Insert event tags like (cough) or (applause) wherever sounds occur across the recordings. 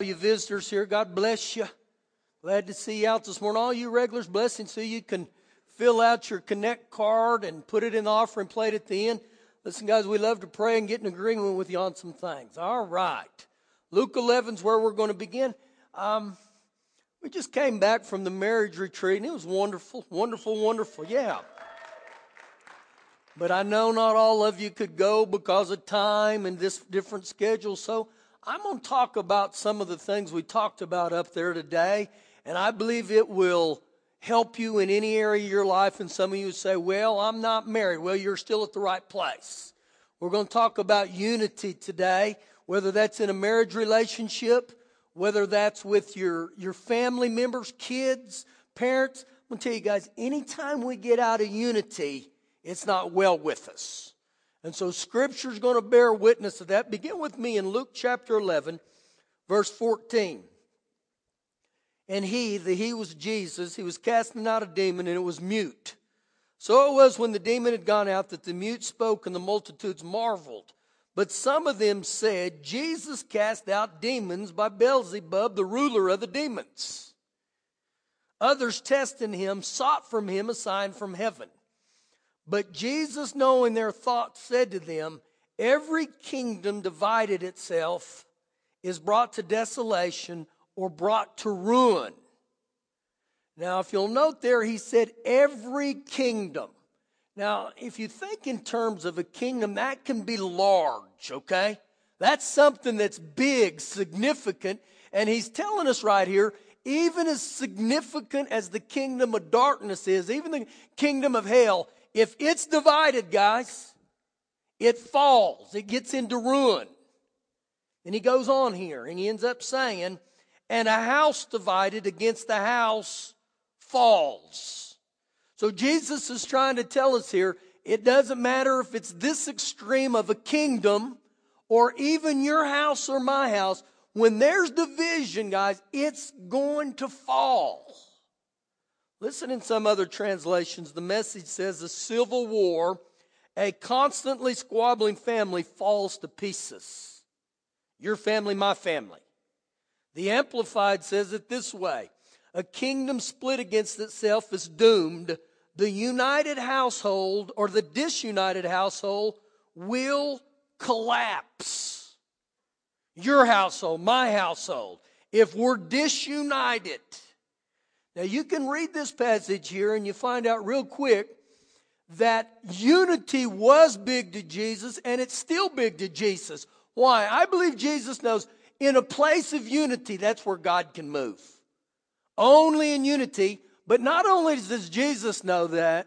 you visitors here, God bless you. Glad to see you out this morning. All you regulars, blessings so you can fill out your Connect card and put it in the offering plate at the end. Listen, guys, we love to pray and get in agreement with you on some things. All right. Luke 11 is where we're going to begin. Um, we just came back from the marriage retreat, and it was wonderful, wonderful, wonderful. Yeah. But I know not all of you could go because of time and this different schedule. So I'm going to talk about some of the things we talked about up there today, and I believe it will help you in any area of your life. And some of you say, Well, I'm not married. Well, you're still at the right place. We're going to talk about unity today, whether that's in a marriage relationship, whether that's with your, your family members, kids, parents. I'm going to tell you guys, anytime we get out of unity, it's not well with us. And so Scripture is going to bear witness to that. Begin with me in Luke chapter 11, verse 14. And he, the he was Jesus, he was casting out a demon and it was mute. So it was when the demon had gone out that the mute spoke and the multitudes marveled. But some of them said, Jesus cast out demons by Beelzebub, the ruler of the demons. Others testing him sought from him a sign from heaven. But Jesus, knowing their thoughts, said to them, Every kingdom divided itself is brought to desolation or brought to ruin. Now, if you'll note there, he said, Every kingdom. Now, if you think in terms of a kingdom, that can be large, okay? That's something that's big, significant. And he's telling us right here, even as significant as the kingdom of darkness is, even the kingdom of hell, if it's divided, guys, it falls, it gets into ruin. And he goes on here and he ends up saying, and a house divided against the house falls. So Jesus is trying to tell us here it doesn't matter if it's this extreme of a kingdom or even your house or my house. When there's division, guys, it's going to fall. Listen in some other translations, the message says a civil war, a constantly squabbling family falls to pieces. Your family, my family. The Amplified says it this way A kingdom split against itself is doomed. The united household or the disunited household will collapse. Your household, my household. If we're disunited, now, you can read this passage here and you find out real quick that unity was big to Jesus and it's still big to Jesus. Why? I believe Jesus knows in a place of unity, that's where God can move. Only in unity, but not only does Jesus know that,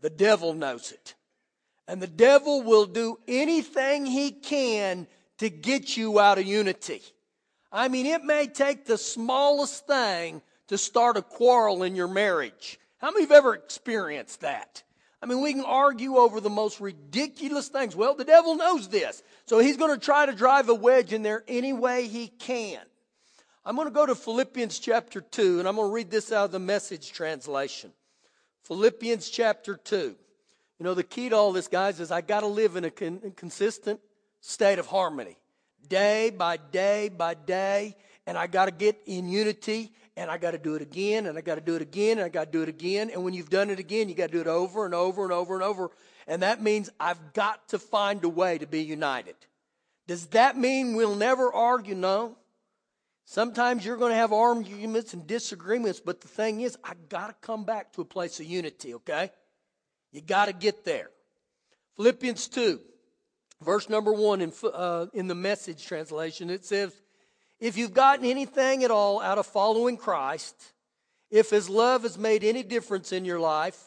the devil knows it. And the devil will do anything he can to get you out of unity. I mean, it may take the smallest thing to start a quarrel in your marriage. How many of you have ever experienced that? I mean, we can argue over the most ridiculous things. Well, the devil knows this. So he's going to try to drive a wedge in there any way he can. I'm going to go to Philippians chapter 2, and I'm going to read this out of the message translation. Philippians chapter 2. You know, the key to all this, guys, is I got to live in a con- consistent state of harmony, day by day by day, and I got to get in unity and I got to do it again, and I got to do it again, and I got to do it again. And when you've done it again, you got to do it over and over and over and over. And that means I've got to find a way to be united. Does that mean we'll never argue? No. Sometimes you're going to have arguments and disagreements, but the thing is, I got to come back to a place of unity, okay? You got to get there. Philippians 2, verse number 1 in, uh, in the message translation, it says, if you've gotten anything at all out of following Christ, if His love has made any difference in your life,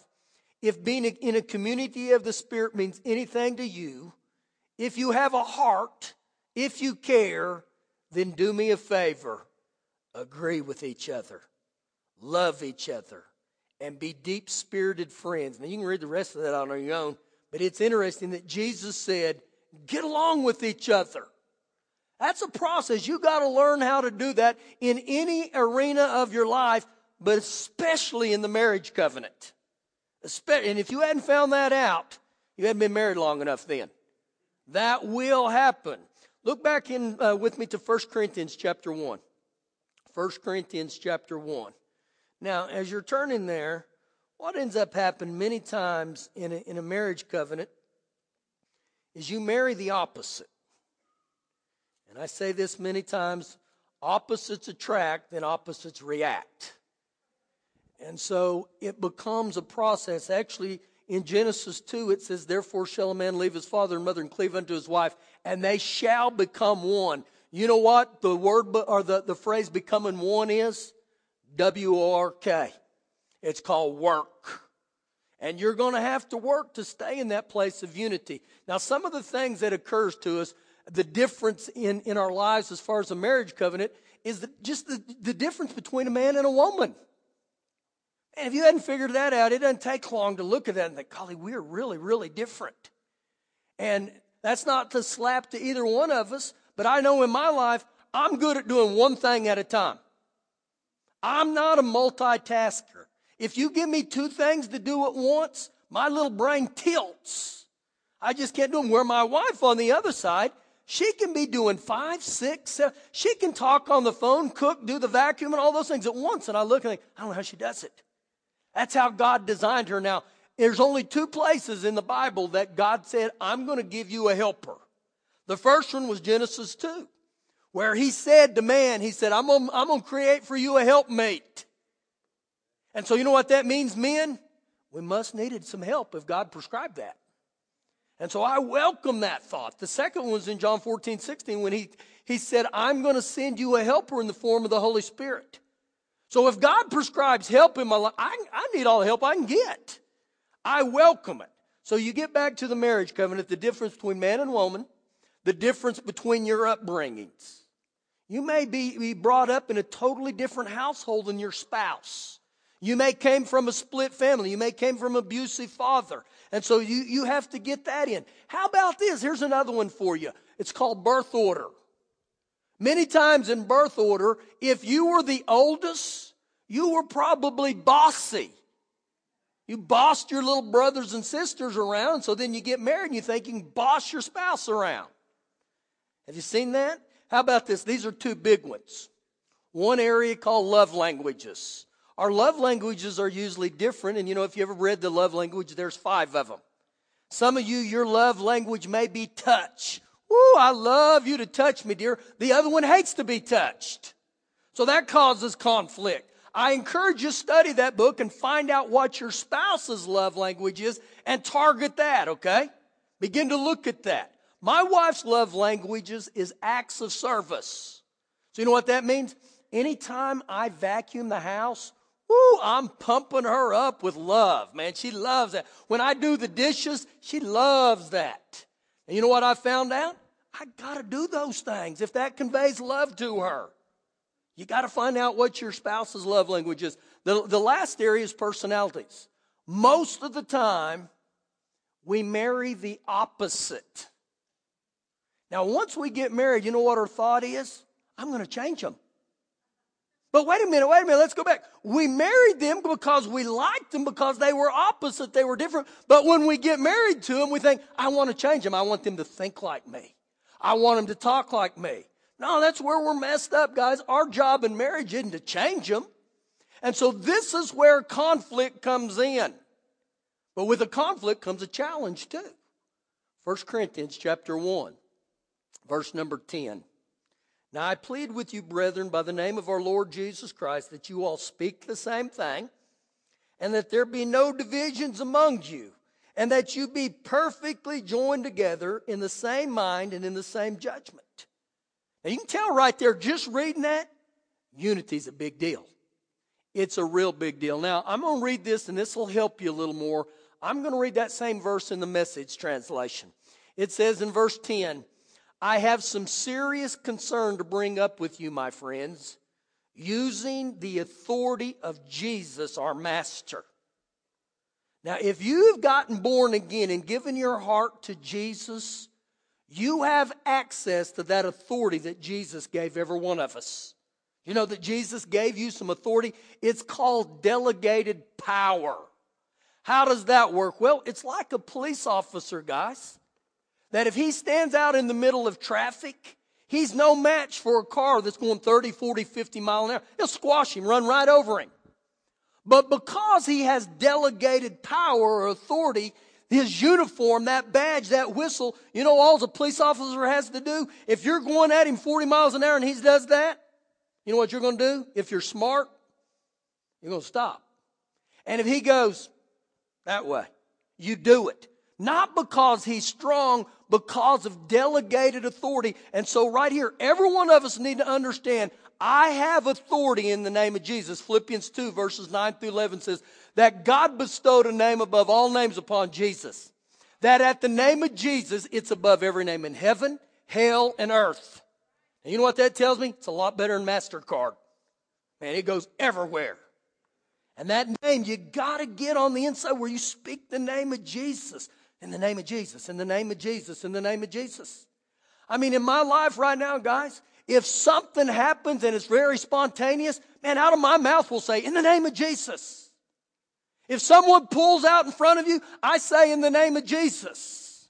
if being in a community of the Spirit means anything to you, if you have a heart, if you care, then do me a favor. Agree with each other, love each other, and be deep spirited friends. Now, you can read the rest of that on your own, but it's interesting that Jesus said, Get along with each other. That's a process. You got to learn how to do that in any arena of your life, but especially in the marriage covenant. And if you hadn't found that out, you hadn't been married long enough then. That will happen. Look back in uh, with me to 1 Corinthians chapter 1. 1 Corinthians chapter 1. Now, as you're turning there, what ends up happening many times in a, in a marriage covenant is you marry the opposite. And I say this many times opposites attract, then opposites react. And so it becomes a process. Actually, in Genesis 2, it says, Therefore shall a man leave his father and mother and cleave unto his wife, and they shall become one. You know what the word or the, the phrase becoming one is? W O R K. It's called work. And you're going to have to work to stay in that place of unity. Now, some of the things that occurs to us, the difference in, in our lives as far as a marriage covenant, is the, just the, the difference between a man and a woman. And if you hadn't figured that out, it doesn't take long to look at that and think, golly, we're really, really different. And that's not to slap to either one of us, but I know in my life, I'm good at doing one thing at a time. I'm not a multitasker. If you give me two things to do at once, my little brain tilts. I just can't do them. Where my wife on the other side, she can be doing five, six, seven. She can talk on the phone, cook, do the vacuum, and all those things at once. And I look and think, I don't know how she does it. That's how God designed her. Now, there's only two places in the Bible that God said, I'm going to give you a helper. The first one was Genesis 2, where he said to man, he said, I'm going I'm to create for you a helpmate. And so you know what that means, men? We must needed some help if God prescribed that. And so I welcome that thought. The second one was in John 14, 16, when he, he said, I'm going to send you a helper in the form of the Holy Spirit. So if God prescribes help in my life, I, I need all the help I can get. I welcome it. So you get back to the marriage covenant, the difference between man and woman, the difference between your upbringings. You may be, be brought up in a totally different household than your spouse. You may came from a split family. You may came from an abusive father. And so you, you have to get that in. How about this? Here's another one for you. It's called birth order. Many times in birth order, if you were the oldest, you were probably bossy. You bossed your little brothers and sisters around, so then you get married and you think you can boss your spouse around. Have you seen that? How about this? These are two big ones. One area called love languages. Our love languages are usually different, and you know, if you ever read the love language, there's five of them. Some of you, your love language may be touch. Woo, I love you to touch me, dear. The other one hates to be touched. So that causes conflict. I encourage you to study that book and find out what your spouse's love language is and target that, okay? Begin to look at that. My wife's love languages is acts of service. So you know what that means? Anytime I vacuum the house, whoo, I'm pumping her up with love, man. She loves that. When I do the dishes, she loves that. And you know what I found out? I gotta do those things if that conveys love to her. You gotta find out what your spouse's love language is. The, the last area is personalities. Most of the time, we marry the opposite. Now, once we get married, you know what our thought is? I'm going to change them. But wait a minute, wait a minute, let's go back. We married them because we liked them because they were opposite, they were different. But when we get married to them, we think, I want to change them. I want them to think like me. I want them to talk like me. No, that's where we're messed up, guys. Our job in marriage isn't to change them. And so this is where conflict comes in. But with a conflict comes a challenge too. 1 Corinthians chapter 1. Verse number 10. Now I plead with you, brethren, by the name of our Lord Jesus Christ, that you all speak the same thing, and that there be no divisions among you, and that you be perfectly joined together in the same mind and in the same judgment. Now you can tell right there, just reading that, unity is a big deal. It's a real big deal. Now, I'm going to read this, and this will help you a little more. I'm going to read that same verse in the message translation. It says in verse 10 I have some serious concern to bring up with you, my friends, using the authority of Jesus, our Master. Now, if you've gotten born again and given your heart to Jesus, you have access to that authority that Jesus gave every one of us. You know that Jesus gave you some authority? It's called delegated power. How does that work? Well, it's like a police officer, guys that if he stands out in the middle of traffic He's no match for a car that's going 30, 40, 50 mile an hour. He'll squash him, run right over him. But because he has delegated power or authority, his uniform, that badge, that whistle, you know, all the police officer has to do, if you're going at him 40 miles an hour and he does that, you know what you're going to do? If you're smart, you're going to stop. And if he goes that way, you do it. Not because he's strong, because of delegated authority. And so right here, every one of us need to understand, I have authority in the name of Jesus. Philippians 2 verses 9 through 11 says that God bestowed a name above all names upon Jesus. That at the name of Jesus, it's above every name in heaven, hell, and earth. And you know what that tells me? It's a lot better than MasterCard. Man, it goes everywhere. And that name, you got to get on the inside where you speak the name of Jesus. In the name of Jesus, in the name of Jesus, in the name of Jesus. I mean, in my life right now, guys, if something happens and it's very spontaneous, man, out of my mouth will say, in the name of Jesus. If someone pulls out in front of you, I say, in the name of Jesus.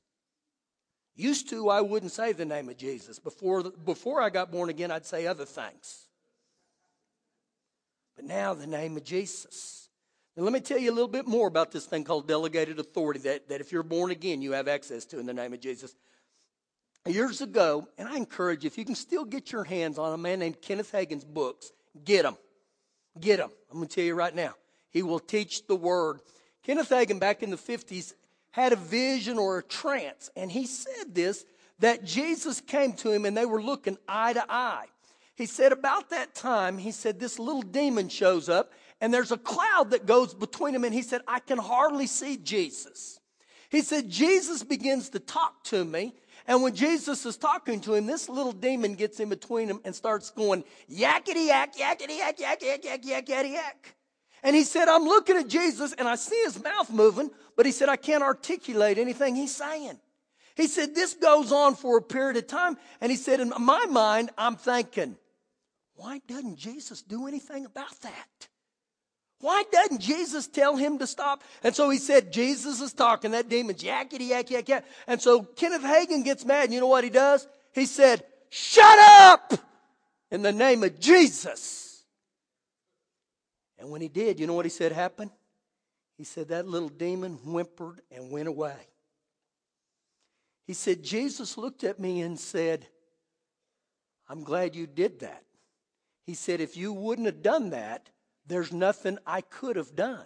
Used to, I wouldn't say the name of Jesus. Before, before I got born again, I'd say other things. But now, the name of Jesus. Now, let me tell you a little bit more about this thing called delegated authority that, that if you're born again, you have access to in the name of Jesus. Years ago, and I encourage you, if you can still get your hands on a man named Kenneth Hagin's books, get them. Get them. I'm going to tell you right now. He will teach the word. Kenneth Hagin, back in the 50s, had a vision or a trance, and he said this that Jesus came to him and they were looking eye to eye. He said, about that time, he said, this little demon shows up and there's a cloud that goes between them. And he said, I can hardly see Jesus. He said, Jesus begins to talk to me. And when Jesus is talking to him, this little demon gets in between him and starts going, yakety yak, yakety yak, yak, yak, yak, yak, yak, yak. And he said, I'm looking at Jesus and I see his mouth moving, but he said, I can't articulate anything he's saying. He said, this goes on for a period of time. And he said, in my mind, I'm thinking, why doesn't Jesus do anything about that? Why doesn't Jesus tell him to stop? And so he said, Jesus is talking. That demon's yakety yak yak yak. And so Kenneth Hagin gets mad. And you know what he does? He said, Shut up! In the name of Jesus. And when he did, you know what he said happened? He said that little demon whimpered and went away. He said, Jesus looked at me and said, I'm glad you did that. He said, if you wouldn't have done that, there's nothing I could have done.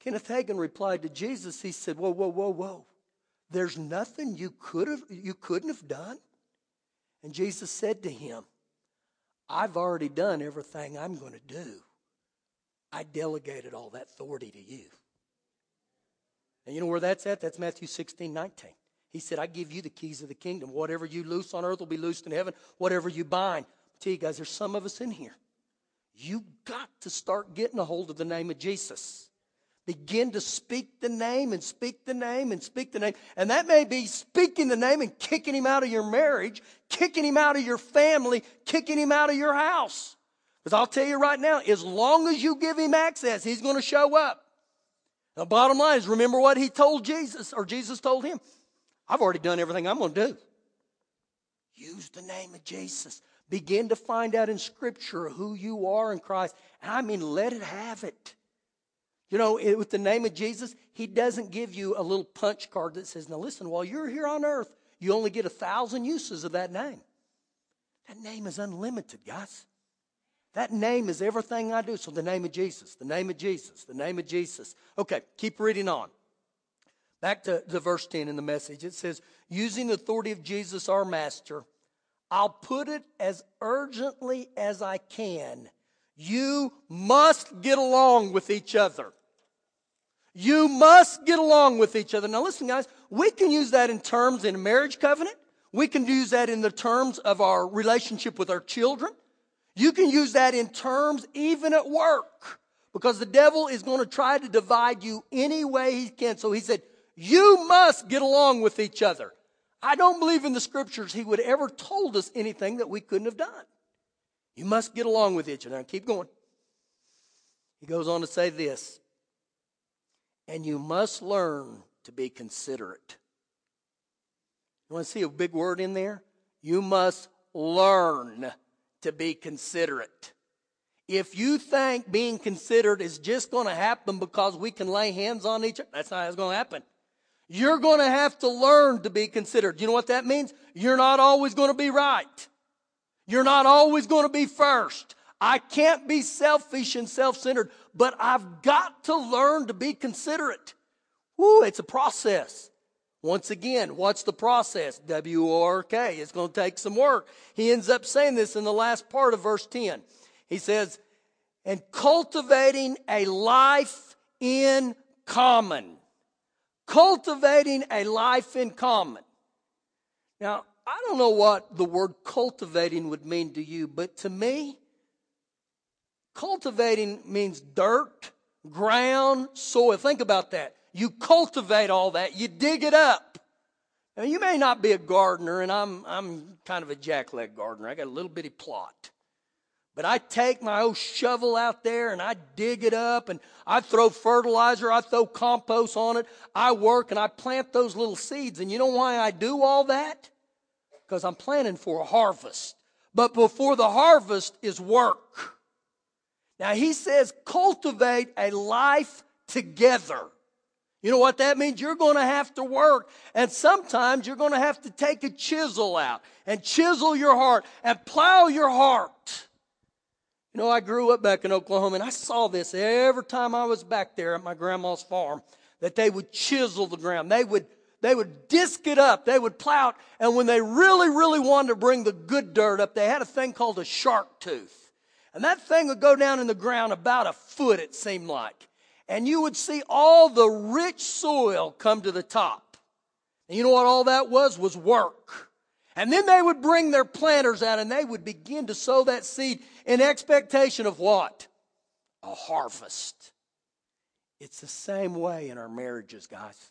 Kenneth Hagin replied to Jesus, he said, Whoa, whoa, whoa, whoa. There's nothing you could have you couldn't have done? And Jesus said to him, I've already done everything I'm going to do. I delegated all that authority to you. And you know where that's at? That's Matthew 16, 19. He said, I give you the keys of the kingdom. Whatever you loose on earth will be loosed in heaven. Whatever you bind. I tell you guys, there's some of us in here you got to start getting a hold of the name of Jesus. Begin to speak the name and speak the name and speak the name. And that may be speaking the name and kicking him out of your marriage, kicking him out of your family, kicking him out of your house. Because I'll tell you right now, as long as you give him access, he's going to show up. The bottom line is remember what he told Jesus, or Jesus told him. I've already done everything I'm going to do. Use the name of Jesus. Begin to find out in Scripture who you are in Christ. And I mean, let it have it. You know, with the name of Jesus, He doesn't give you a little punch card that says, now listen, while you're here on earth, you only get a thousand uses of that name. That name is unlimited, guys. That name is everything I do. So the name of Jesus, the name of Jesus, the name of Jesus. Okay, keep reading on. Back to, to verse 10 in the message. It says, using the authority of Jesus, our master, I'll put it as urgently as I can. You must get along with each other. You must get along with each other. Now, listen, guys, we can use that in terms in a marriage covenant. We can use that in the terms of our relationship with our children. You can use that in terms even at work because the devil is going to try to divide you any way he can. So he said, You must get along with each other. I don't believe in the scriptures he would ever told us anything that we couldn't have done. You must get along with each other. keep going. He goes on to say this, and you must learn to be considerate. You want to see a big word in there? You must learn to be considerate. If you think being considerate is just going to happen because we can lay hands on each other, that's not how it's going to happen. You're going to have to learn to be considerate. You know what that means? You're not always going to be right. You're not always going to be first. I can't be selfish and self-centered, but I've got to learn to be considerate. Woo, it's a process. Once again, what's the process? W-O-R-K. It's going to take some work. He ends up saying this in the last part of verse 10. He says, and cultivating a life in common. Cultivating a life in common. Now, I don't know what the word cultivating would mean to you, but to me, cultivating means dirt, ground, soil. Think about that. You cultivate all that, you dig it up. Now, you may not be a gardener, and I'm, I'm kind of a jackleg gardener. I got a little bitty plot. But I take my old shovel out there and I dig it up and I throw fertilizer, I throw compost on it. I work and I plant those little seeds. And you know why I do all that? Because I'm planning for a harvest. But before the harvest is work. Now he says cultivate a life together. You know what that means? You're going to have to work. And sometimes you're going to have to take a chisel out and chisel your heart and plow your heart. You know, I grew up back in Oklahoma and I saw this every time I was back there at my grandma's farm that they would chisel the ground. They would, they would disc it up. They would plow it. And when they really, really wanted to bring the good dirt up, they had a thing called a shark tooth. And that thing would go down in the ground about a foot, it seemed like and you would see all the rich soil come to the top. And you know what all that was? Was work. And then they would bring their planters out and they would begin to sow that seed in expectation of what? A harvest. It's the same way in our marriages, guys.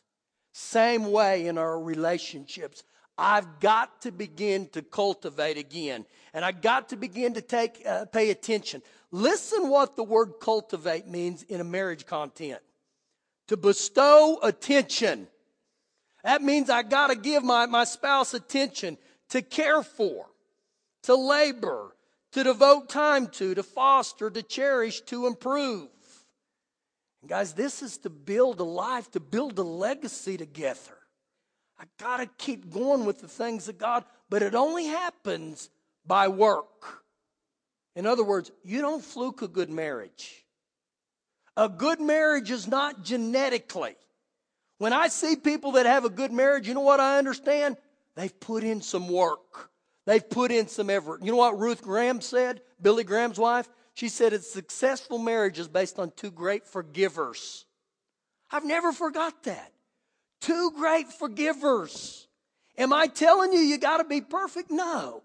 Same way in our relationships. I've got to begin to cultivate again. And I've got to begin to take, uh, pay attention. Listen what the word cultivate means in a marriage content. To bestow attention. That means I gotta give my, my spouse attention to care for, to labor, to devote time to, to foster, to cherish, to improve. And guys, this is to build a life, to build a legacy together. I gotta keep going with the things of God, but it only happens by work. In other words, you don't fluke a good marriage. A good marriage is not genetically. When I see people that have a good marriage, you know what I understand? They've put in some work. They've put in some effort. You know what Ruth Graham said, Billy Graham's wife? She said a successful marriage is based on two great forgivers. I've never forgot that. Two great forgivers. Am I telling you you got to be perfect? No.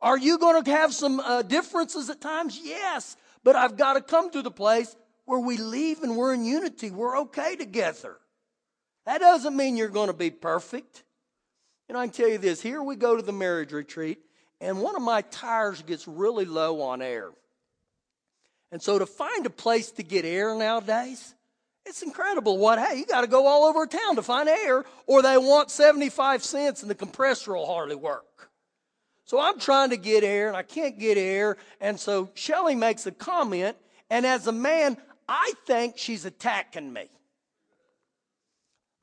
Are you going to have some uh, differences at times? Yes. But I've got to come to the place where we leave and we're in unity. We're okay together. That doesn't mean you're going to be perfect. And I can tell you this here we go to the marriage retreat, and one of my tires gets really low on air. And so to find a place to get air nowadays, it's incredible what, hey, you got to go all over town to find air, or they want 75 cents and the compressor will hardly work. So I'm trying to get air and I can't get air. And so Shelly makes a comment. And as a man, I think she's attacking me.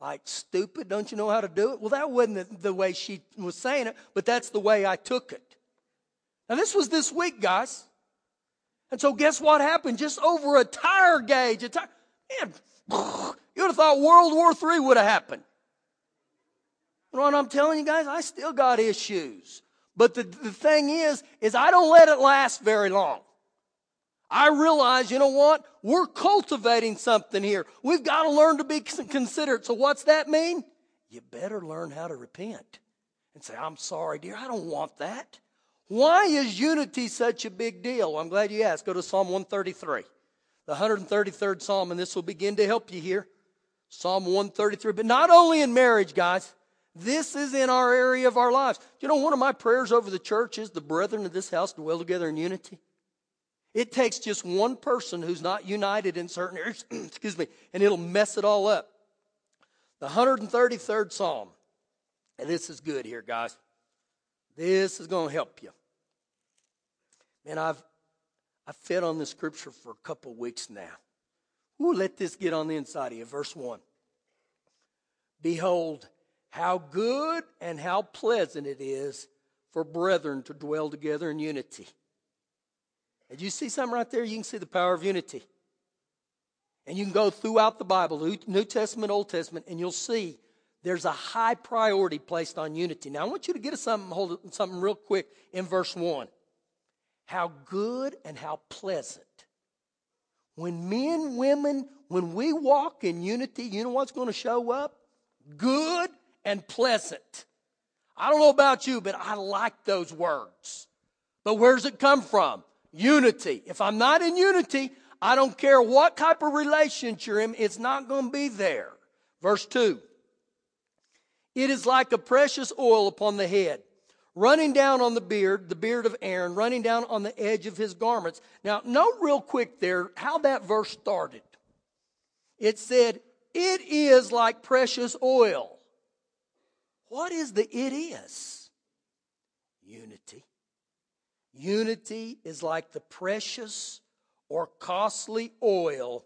Like, stupid, don't you know how to do it? Well, that wasn't the, way she was saying it, but that's the way I took it. Now, this was this week, guys. And so, guess what happened? Just over a tire gauge, a tire, man, you would have thought World War III would have happened. You know what I'm telling you guys? I still got issues. But the, the thing is, is I don't let it last very long. I realize, you know what? We're cultivating something here. We've got to learn to be considerate. So what's that mean? You better learn how to repent and say, I'm sorry, dear. I don't want that. Why is unity such a big deal? I'm glad you asked. Go to Psalm 133, the 133rd Psalm, and this will begin to help you here. Psalm 133. But not only in marriage, guys. This is in our area of our lives. You know, one of my prayers over the church is the brethren of this house dwell together in unity. It takes just one person who's not united in certain areas, (clears throat) excuse me, and it'll mess it all up. The 133rd Psalm, and this is good here, guys. This is going to help you. Man, I've I've fed on this scripture for a couple weeks now. Ooh, let this get on the inside of you. Verse 1. Behold, how good and how pleasant it is for brethren to dwell together in unity. Did you see something right there? You can see the power of unity. And you can go throughout the Bible, New Testament, Old Testament, and you'll see there's a high priority placed on unity. Now, I want you to get to something, hold something real quick in verse 1. How good and how pleasant. When men, women, when we walk in unity, you know what's going to show up? Good and pleasant. I don't know about you, but I like those words. But where's it come from? Unity. If I'm not in unity, I don't care what type of relationship you're in, it's not going to be there. Verse 2 It is like a precious oil upon the head, running down on the beard, the beard of Aaron, running down on the edge of his garments. Now, note real quick there how that verse started. It said, It is like precious oil. What is the it is? Unity. Unity is like the precious or costly oil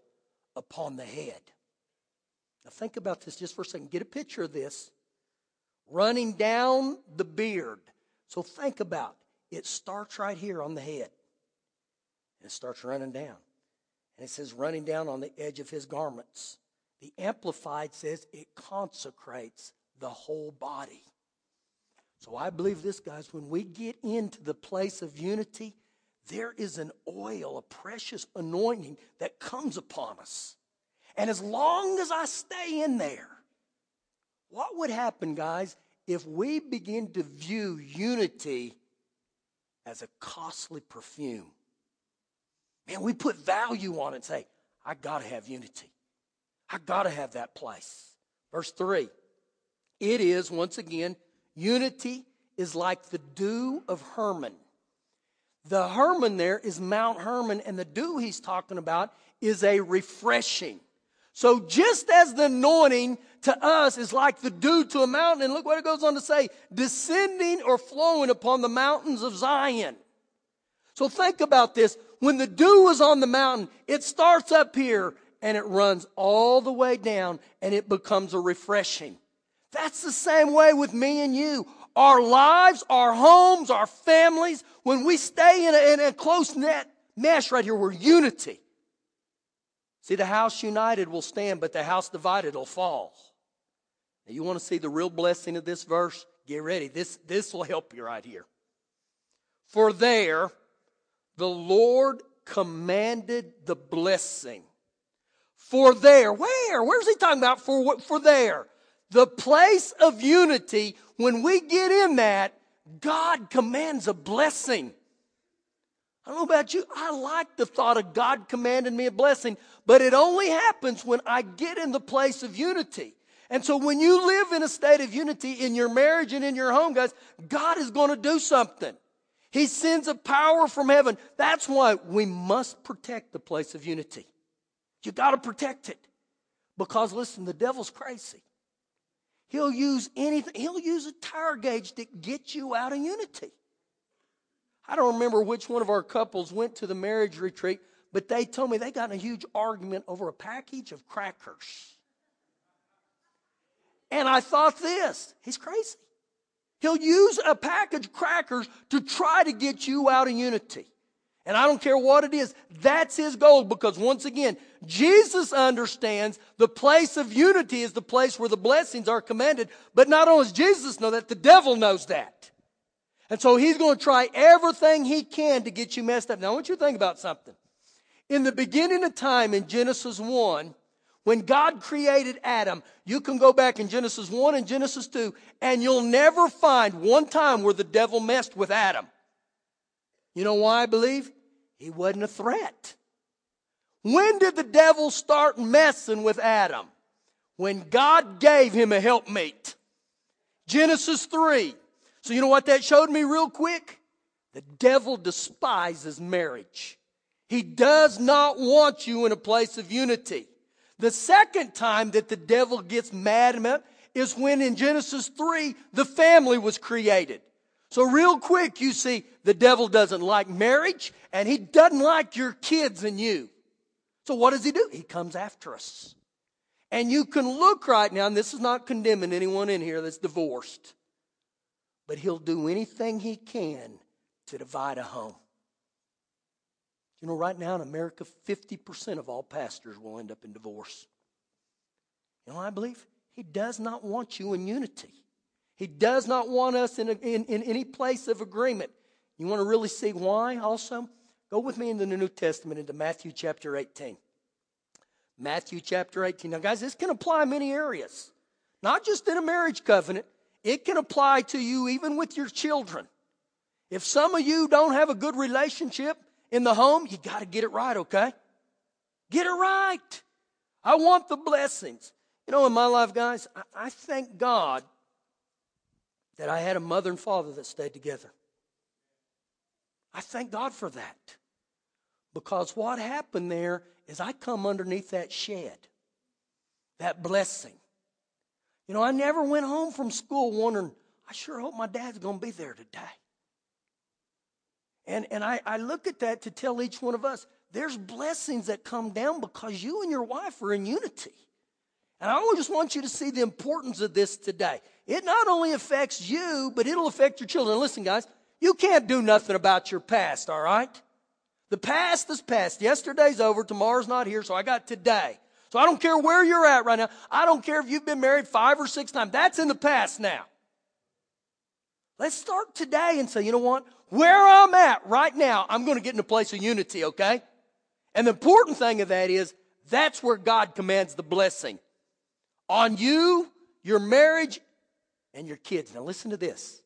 upon the head. Now, think about this just for a second. Get a picture of this. Running down the beard. So, think about it. starts right here on the head. And it starts running down. And it says, running down on the edge of his garments. The Amplified says it consecrates the whole body. So I believe this, guys, when we get into the place of unity, there is an oil, a precious anointing that comes upon us. And as long as I stay in there, what would happen, guys, if we begin to view unity as a costly perfume? Man, we put value on it and say, I got to have unity. I got to have that place. Verse 3 it is, once again, unity is like the dew of Hermon. The Hermon there is Mount Hermon, and the dew he's talking about is a refreshing. So just as the anointing to us is like the dew to a mountain, and look what it goes on to say, descending or flowing upon the mountains of Zion. So think about this. When the dew is on the mountain, it starts up here and it runs all the way down and it becomes a refreshing. That's the same way with me and you. Our lives, our homes, our families, when we stay in a, in a close net mesh right here, we're unity. See, the house united will stand, but the house divided will fall. Now, you want to see the real blessing of this verse? Get ready. This, this will help you right here. For there, the Lord commanded the blessing. For there, where? Where's he talking about? For, for there. The place of unity, when we get in that, God commands a blessing. I don't know about you. I like the thought of God commanding me a blessing, but it only happens when I get in the place of unity. And so when you live in a state of unity in your marriage and in your home, guys, God is going to do something. He sends a power from heaven. That's why we must protect the place of unity. You got to protect it. Because listen, the devil's crazy. He'll use anything, he'll use a tire gauge to get you out of unity. I don't remember which one of our couples went to the marriage retreat, but they told me they got in a huge argument over a package of crackers. And I thought this, he's crazy. He'll use a package of crackers to try to get you out of unity. And I don't care what it is. That's his goal because once again, Jesus understands the place of unity is the place where the blessings are commanded. But not only does Jesus know that, the devil knows that. And so he's going to try everything he can to get you messed up. Now I want you to think about something. In the beginning of time in Genesis 1, when God created Adam, you can go back in Genesis 1 and Genesis 2, and you'll never find one time where the devil messed with Adam. You know why I believe? He wasn't a threat. When did the devil start messing with Adam? When God gave him a helpmate. Genesis 3. So you know what that showed me real quick? The devil despises marriage. He does not want you in a place of unity. The second time that the devil gets mad is when in Genesis 3 the family was created. So, real quick, you see, the devil doesn't like marriage and he doesn't like your kids and you. So, what does he do? He comes after us. And you can look right now, and this is not condemning anyone in here that's divorced, but he'll do anything he can to divide a home. You know, right now in America, 50% of all pastors will end up in divorce. You know I believe? He does not want you in unity. He does not want us in, a, in, in any place of agreement. You want to really see why also? Go with me into the New Testament, into Matthew chapter 18. Matthew chapter 18. Now, guys, this can apply many areas, not just in a marriage covenant, it can apply to you even with your children. If some of you don't have a good relationship in the home, you got to get it right, okay? Get it right. I want the blessings. You know, in my life, guys, I, I thank God that I had a mother and father that stayed together. I thank God for that. Because what happened there is I come underneath that shed, that blessing. You know, I never went home from school wondering, I sure hope my dad's going to be there today. And, and I, I look at that to tell each one of us there's blessings that come down because you and your wife are in unity. And I just want you to see the importance of this today. It not only affects you, but it'll affect your children. Listen, guys, you can't do nothing about your past, all right? The past is past. Yesterday's over. Tomorrow's not here, so I got today. So I don't care where you're at right now. I don't care if you've been married five or six times. That's in the past now. Let's start today and say, you know what? Where I'm at right now, I'm going to get in a place of unity, okay? And the important thing of that is that's where God commands the blessing on you, your marriage, and your kids. Now listen to this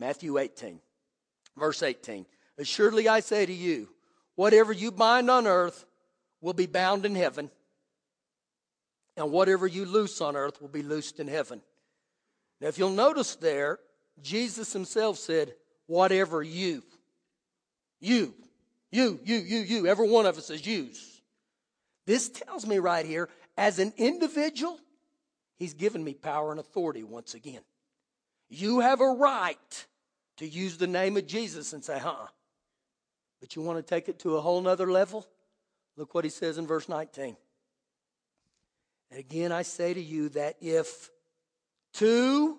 Matthew 18, verse 18. Assuredly I say to you, Whatever you bind on earth will be bound in heaven, and whatever you loose on earth will be loosed in heaven. Now, if you'll notice there, Jesus himself said, Whatever you, you, you, you, you, you, every one of us is use. This tells me right here, as an individual, he's given me power and authority once again. You have a right to use the name of Jesus and say, huh, but you want to take it to a whole nother level? Look what he says in verse 19. And again, I say to you that if two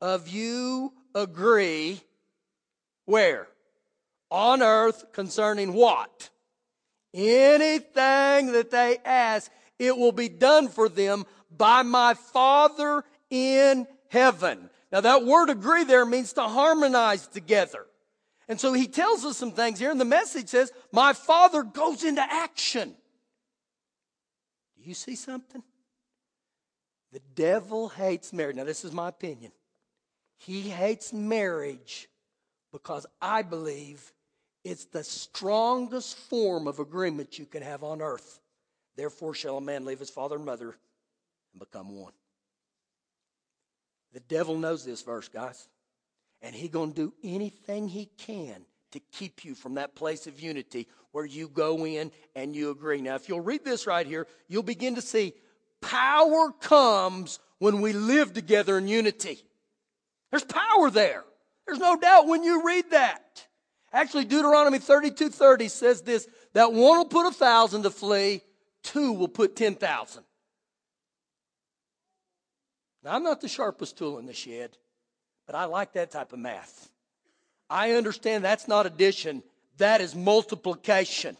of you agree, where? On earth concerning what? Anything that they ask, it will be done for them by my Father in heaven. Now, that word agree there means to harmonize together. And so he tells us some things here, and the message says, My father goes into action. Do you see something? The devil hates marriage. Now, this is my opinion. He hates marriage because I believe it's the strongest form of agreement you can have on earth. Therefore, shall a man leave his father and mother and become one. The devil knows this verse, guys. And he's going to do anything he can to keep you from that place of unity where you go in and you agree. Now, if you'll read this right here, you'll begin to see power comes when we live together in unity. There's power there. There's no doubt when you read that. Actually, Deuteronomy 32 30 says this that one will put a thousand to flee, two will put 10,000. Now, I'm not the sharpest tool in the shed. But I like that type of math. I understand that's not addition, that is multiplication.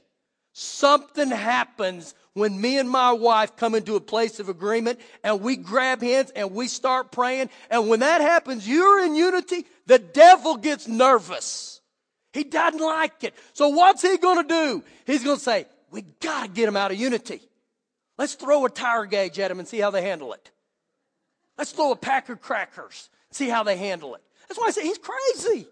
Something happens when me and my wife come into a place of agreement and we grab hands and we start praying. And when that happens, you're in unity, the devil gets nervous. He doesn't like it. So what's he going to do? He's going to say, we got to get him out of unity. Let's throw a tire gauge at him and see how they handle it. Let's throw a pack of crackers. See how they handle it. That's why I say he's crazy.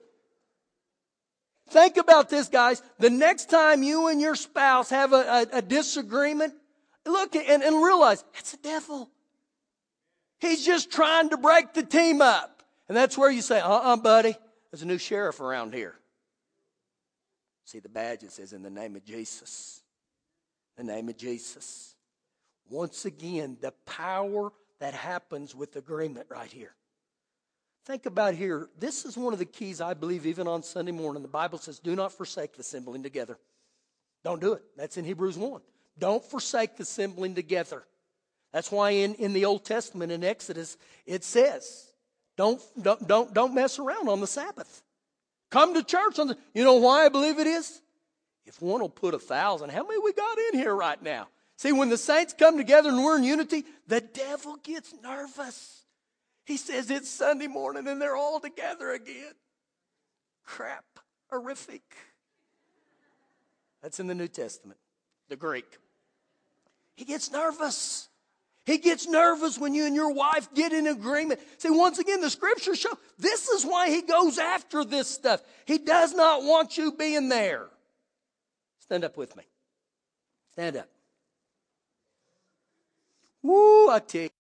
Think about this, guys. The next time you and your spouse have a, a, a disagreement, look and, and realize it's the devil. He's just trying to break the team up. And that's where you say, uh uh-uh, uh buddy, there's a new sheriff around here. See the badge, it says, in the name of Jesus. The name of Jesus. Once again, the power that happens with agreement right here. Think about here. This is one of the keys, I believe, even on Sunday morning. The Bible says, do not forsake the assembling together. Don't do it. That's in Hebrews 1. Don't forsake the assembling together. That's why in, in the Old Testament, in Exodus, it says, don't, don't, don't, don't mess around on the Sabbath. Come to church on the, you know why I believe it is? If one will put a thousand, how many we got in here right now? See, when the saints come together and we're in unity, the devil gets nervous. He says it's Sunday morning and they're all together again. Crap. Horrific. That's in the New Testament, the Greek. He gets nervous. He gets nervous when you and your wife get in agreement. See, once again, the scriptures show this is why he goes after this stuff. He does not want you being there. Stand up with me. Stand up. Woo, I you.